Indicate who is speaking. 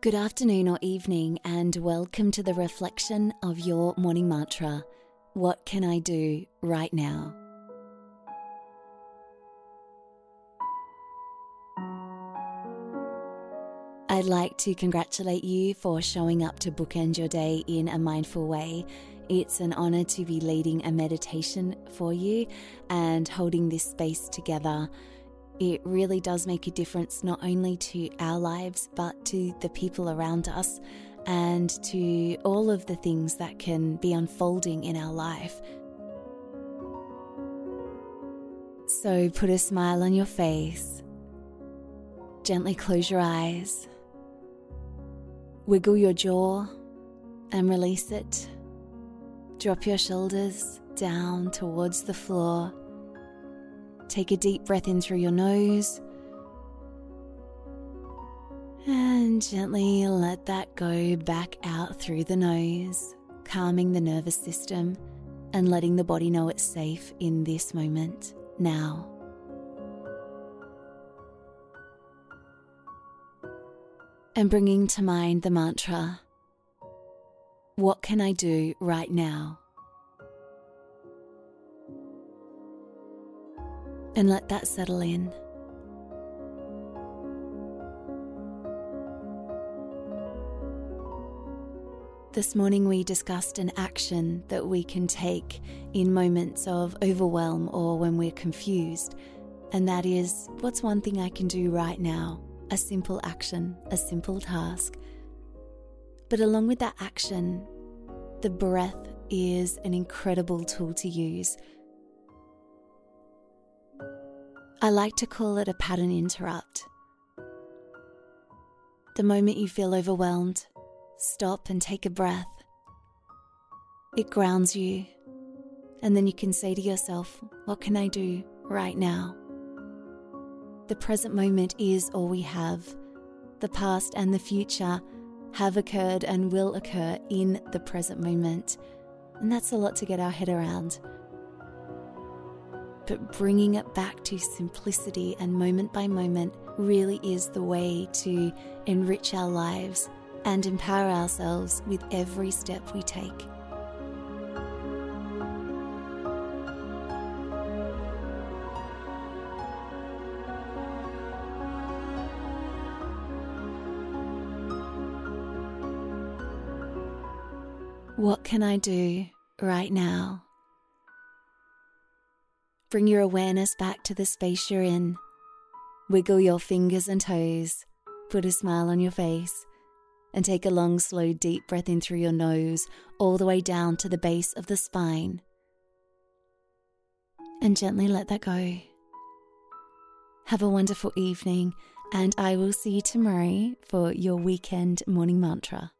Speaker 1: Good afternoon or evening, and welcome to the reflection of your morning mantra. What can I do right now? I'd like to congratulate you for showing up to bookend your day in a mindful way. It's an honor to be leading a meditation for you and holding this space together it really does make a difference not only to our lives, but to the people around us and to all of the things that can be unfolding in our life. So put a smile on your face, gently close your eyes, wiggle your jaw and release it. Drop your shoulders down towards the floor Take a deep breath in through your nose. And gently let that go back out through the nose, calming the nervous system and letting the body know it's safe in this moment, now. And bringing to mind the mantra What can I do right now? And let that settle in. This morning, we discussed an action that we can take in moments of overwhelm or when we're confused, and that is what's one thing I can do right now? A simple action, a simple task. But along with that action, the breath is an incredible tool to use I like to call it a pattern interrupt. The moment you feel overwhelmed, stop and take a breath. It grounds you, and then you can say to yourself, What can I do right now? The present moment is all we have. The past and the future have occurred and will occur in the present moment. And that's a lot to get our head around but bringing it back to simplicity and moment by moment really is the way to enrich our lives and empower ourselves with every step we take. What can I do right now? Bring your awareness back to the space you're in. Wiggle your fingers and toes, put a smile on your face, and take a long, slow, deep breath in through your nose, all the way down to the base of the spine. And gently let that go. Have a wonderful evening, and I will see you tomorrow for your weekend morning mantra.